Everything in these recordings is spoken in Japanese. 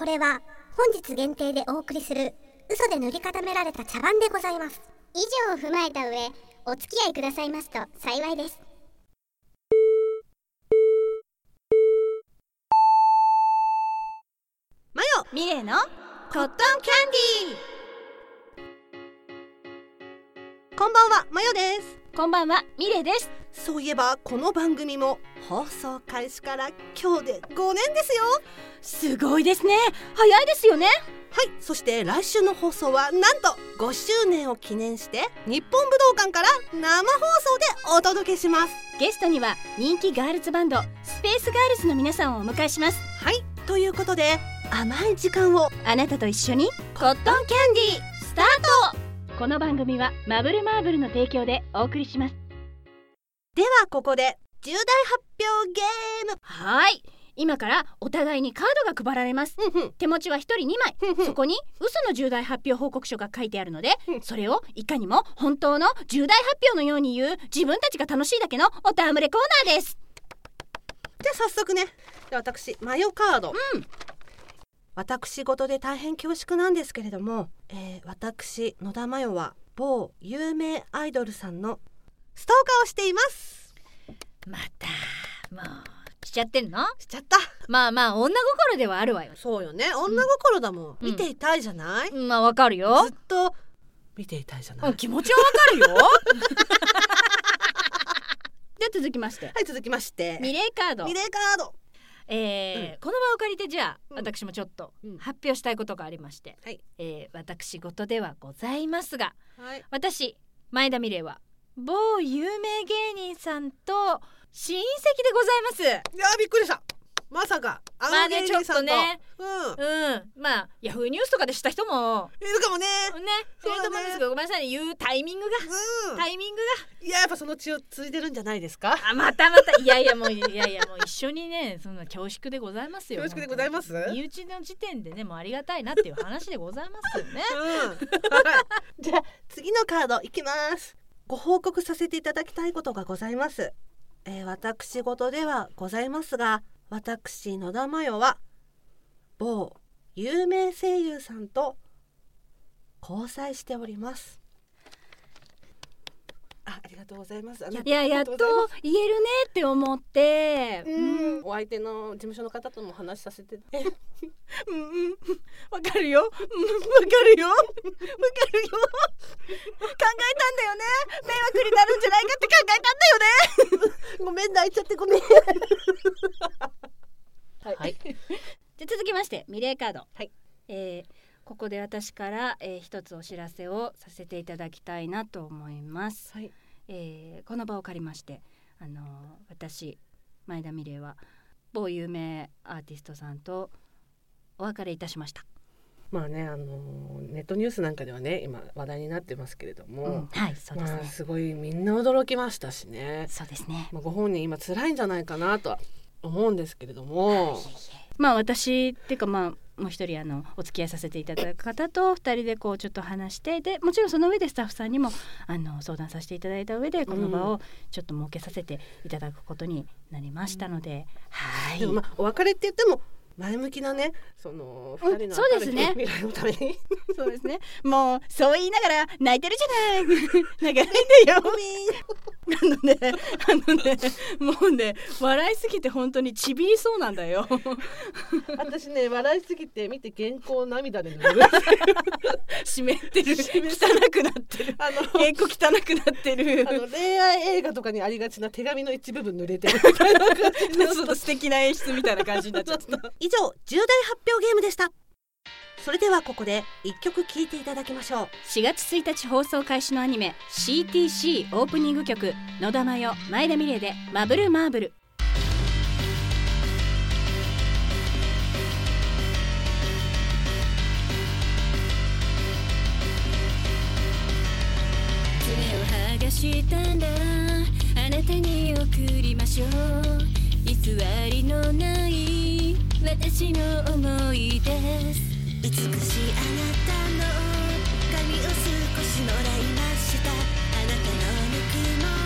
これは本日限定でお送りする嘘で塗り固められた茶番でございます。以上を踏まえた上お付き合いくださいますと幸いです。マヨミレイのコットンキャンディー。こんばんはマヨですこんばんはミレイです。そういえばこの番組も放送開始から今日で5年ですよ。すごいですね。早いですよね。はいそして来週の放送はなんと5周年を記念して日本武道館から生放送でお届けします。ゲストには人気ガールズバンドスペースガールズの皆さんをお迎えします。はいということで甘い時間を。あなたと一緒にコットンキャンディースタートこの番組はマブルマーブルの提供でお送りします。ではここで重大発表ゲーム。はい。今からお互いにカードが配られます。手持ちは一人2枚。そこに嘘の重大発表報告書が書いてあるのでうん。それをいかにも本当の重大発表のように言う自分たちが楽しいだけのおたわむれコーナーです。じゃあ早速ね。では私マヨカード、うん私事で大変恐縮なんですけれども、えー私野田真代は某有名アイドルさんのストーカーをしています。またもうしちゃってんの？しちゃった。まあまあ女心ではあるわよ。そうよね。女心だもん、うん。見ていたいじゃない、まあわかるよ。ずっと見ていたいじゃない、うん気持ちはわかるよ。では続きまして。はい続きまして。ミレイカード。ミレーカードえーこの場を借りてじゃあ、うん。私もちょっとうん。発表したいことがありまして、はい。えー私事ではございますがはい。私前田美玲は某有名芸人さんと親戚でございます。いやーびっくりしたまさかあまあねちょっとね。うん。うん。まあヤフーニュースとかで知った人も。いるかもね。ね。いると思うんですけど、ごめんなさいね。言うタイミングが。うん。タイミングいややっぱその血を継いでるんじゃないですか？があまたまた。いやいやもういやいやもう一緒にねそんな恐縮でございますよ恐縮でございます？身内の時点でねもうありがたいなっていう話でございますよね。うん。はい。じゃあ次のカードいきます。ご報告させていただきたいことがございます、えー私事ではございますが私野田真代は某有名声優さんと交際しております。あありがとうございます。あいややっと言えるねって思って。うん。お相手の事務所の方とも話させて。え。うんうん。わかるよ。うん。わかるよ。わかるよ。考えたんだよね。迷惑になるんじゃないかって考えたんだよね。ごめん泣いちゃってごめんはい、じゃあ続きましてミレーカード。はい、えーここで私から、えー一つお知らせをさせていただきたいなと思います、はい。えーこの場を借りましてあのー私前田美玲は某有名アーティストさんとお別れいたしました、まあねあのネットニュースなんかではね今話題になってますけれども、うん。はいそうですね、まあすごいみんな驚きましたしね、そうですね。まあ、ご本人今辛いんじゃないかなとは思うんですけれども、まあ私っていうかまあもう一人あのお付き合いさせていただく方と二人でこうちょっと話してでもちろんその上でスタッフさんにもあの相談させていただいた上でこの場をちょっと設けさせていただくことになりましたので、はい。でもまあお別れって言っても前向きなねそのうん二人のそうですね。未来のために。そうですね。もうそう言いながら泣いてるじゃない。泣かないでよ。ごめん。あのねあのねもうね笑いすぎて本当にちびりそうなんだよ。私ね笑いすぎて見て原稿涙で 濡れる。湿ってる。汚くなってる。あの原稿汚くなってる。あの恋愛映画とかにありがちな手紙の一部分濡れてる。ちょっと素敵な演出みたいな感じになっちゃった。以上重大発表ゲームでした。それではここで一曲聴いていただきましょう。4月1日放送開始のアニメ CTC オープニング曲野田真代前田美玲でマブルマーブル。爪を剥がしたらあなたに送りましょう。偽りのない私の思いです。美しいあなたの髪を少しもらいました。あなたのぬくもり。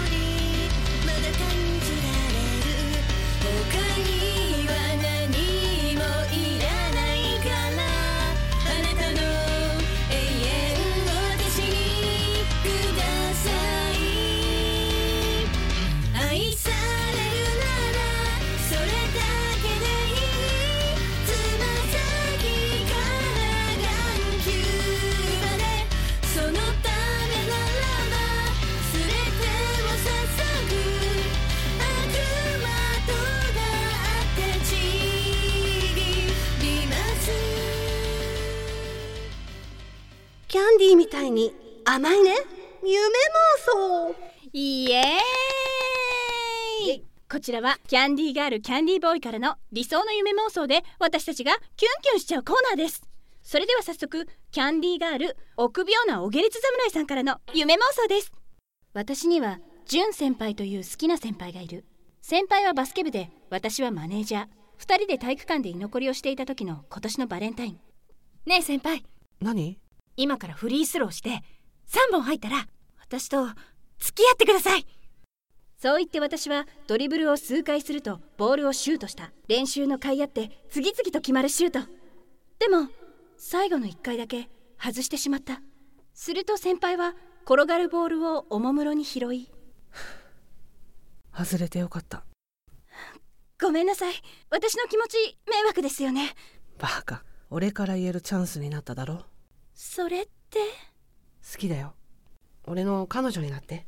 キャンディーみたいに甘いね。夢妄想。イエーイ。こちらはキャンディーガールキャンディーボーイからの理想の夢妄想で私たちがキュンキュンしちゃうコーナーです。それでは早速キャンディーガール臆病なお下劣侍さんからの夢妄想です。私にはジュン先輩という好きな先輩がいる。先輩はバスケ部で私はマネージャー。2人で体育館で居残りをしていた時の今年のバレンタイン。ねえ先輩。何？今からフリースローして3本入ったら私と付き合ってください。そう言って私はドリブルを数回するとボールをシュートした。練習の甲斐あって次々と決まるシュート。でも最後の1回だけ外してしまった。すると先輩は転がるボールをおもむろに拾い。外れてよかった。ごめんなさい。私の気持ち迷惑ですよね。バカ。俺から言えるチャンスになっただろそれって？好きだよ。俺の彼女になって。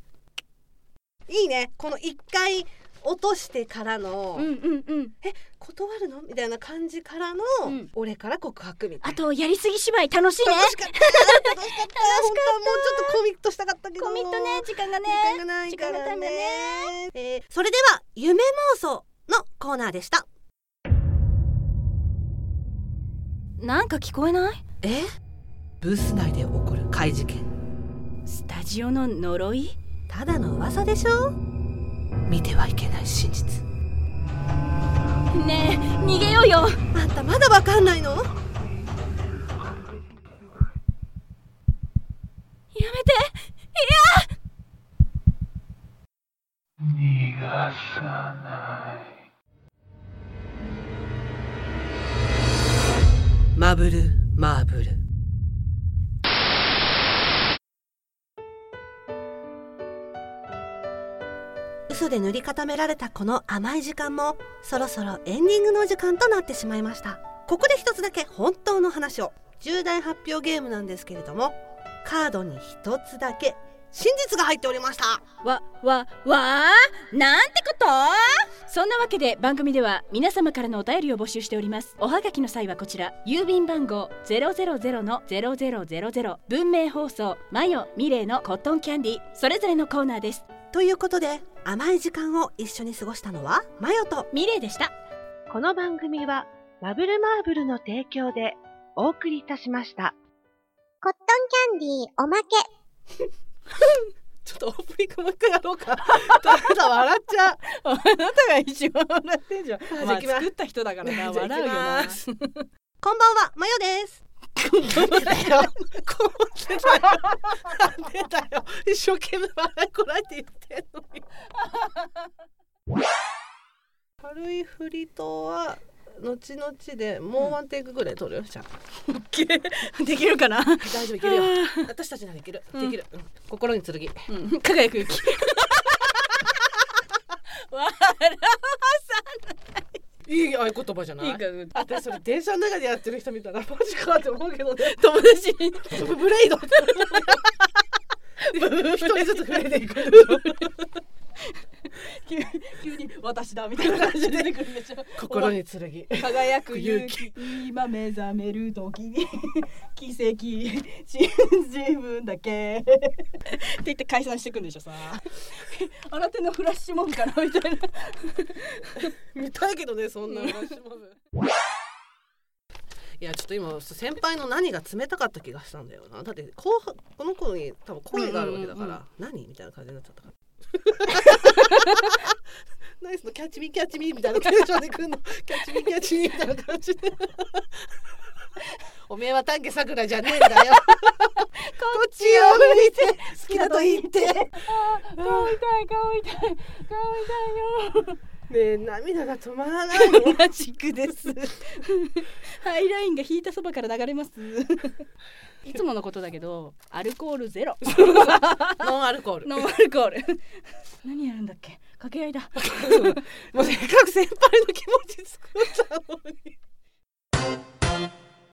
いいね。この一回落としてからの、うんうんうん。え断るの？みたいな感じからの、うん。俺から告白みたいな。あとやりすぎ芝居楽しいね。楽しかった。楽しかった。本当はもうちょっとコミットしたかったけどコミットね時間がね。時間がないからね。ね。えーそれでは夢妄想のコーナーでした。なんか聞こえない？え？ブース内で起こる怪事件。スタジオの呪い？ただの噂でしょ？見てはいけない真実。ねえ逃げようよ。あんたまだわかんないの？やめて逃がさない。マブルマーブル嘘で塗り固められたこの甘い時間もそろそろエンディングの時間となってしまいました。ここで一つだけ本当の話を。重大発表ゲームなんですけれどもカードに一つだけ真実が入っておりました。わわわーなんてこと？そんなわけで番組では皆様からのお便りを募集しております。おはがきの際はこちら。郵便番号000-0000文明放送マヨミレイのコットンキャンディ。それぞれのコーナーです。ということで甘い時間を一緒に過ごしたのはマヨと。ミレイでした。この番組はマブルマーブルの提供でお送りいたしました。コットンキャンディーおまけ。ちょっとオープニングもう一回やろうか。ただ笑っちゃう。あなたが一番笑ってんじゃん。じゃあ行きます。った人だからじゃあ行きます。こんばんは。マヨですなんでだよこうってたよなんでだよ一生懸命笑いこらえて言ってんのに軽い振りとは後々でもうワンテイクぐらい取るよじゃあできるかな、大丈夫いけるよ私たちならいけるできる、うん心に剣うん、輝く雪笑いい合言葉じゃない？いいか私それ電車の中でやってる人見たらマジかって思うけどね。友達に。ブレイド。一人ずつ増えていく 急急に私だみたいな感じで出てくるでしょ。心に剣。輝く勇勇気今目覚める時に 奇跡信じ分だけ。って言って解散していくんでしょさ。新手のフラッシュモブかなみたいな。見たいけどねそんなフラッシュモブ。いやちょっと今先輩の何が冷たかった気がしたんだよな。だって後輩この子に多分声があるわけだから、うんうん。何？みたいな感じになっちゃったからナイスのキャッチミーキャッチミーみたいなテンションで来んの。キャッチミーキャッチミーみたいな感じで。おめえは丹下さくらじゃねえんだよ。こっちを向いて。好きだと言って。顔痛い顔痛い。顔痛いよねえ涙が止まらないの。マジックです。ハイラインが引いたそばから流れます。いつものことだけどアルコールゼロ。ノンアルコール。ノンアルコール。何やるんだっけ？掛け合いだ。もうせっかく先輩の気持ち作ったのに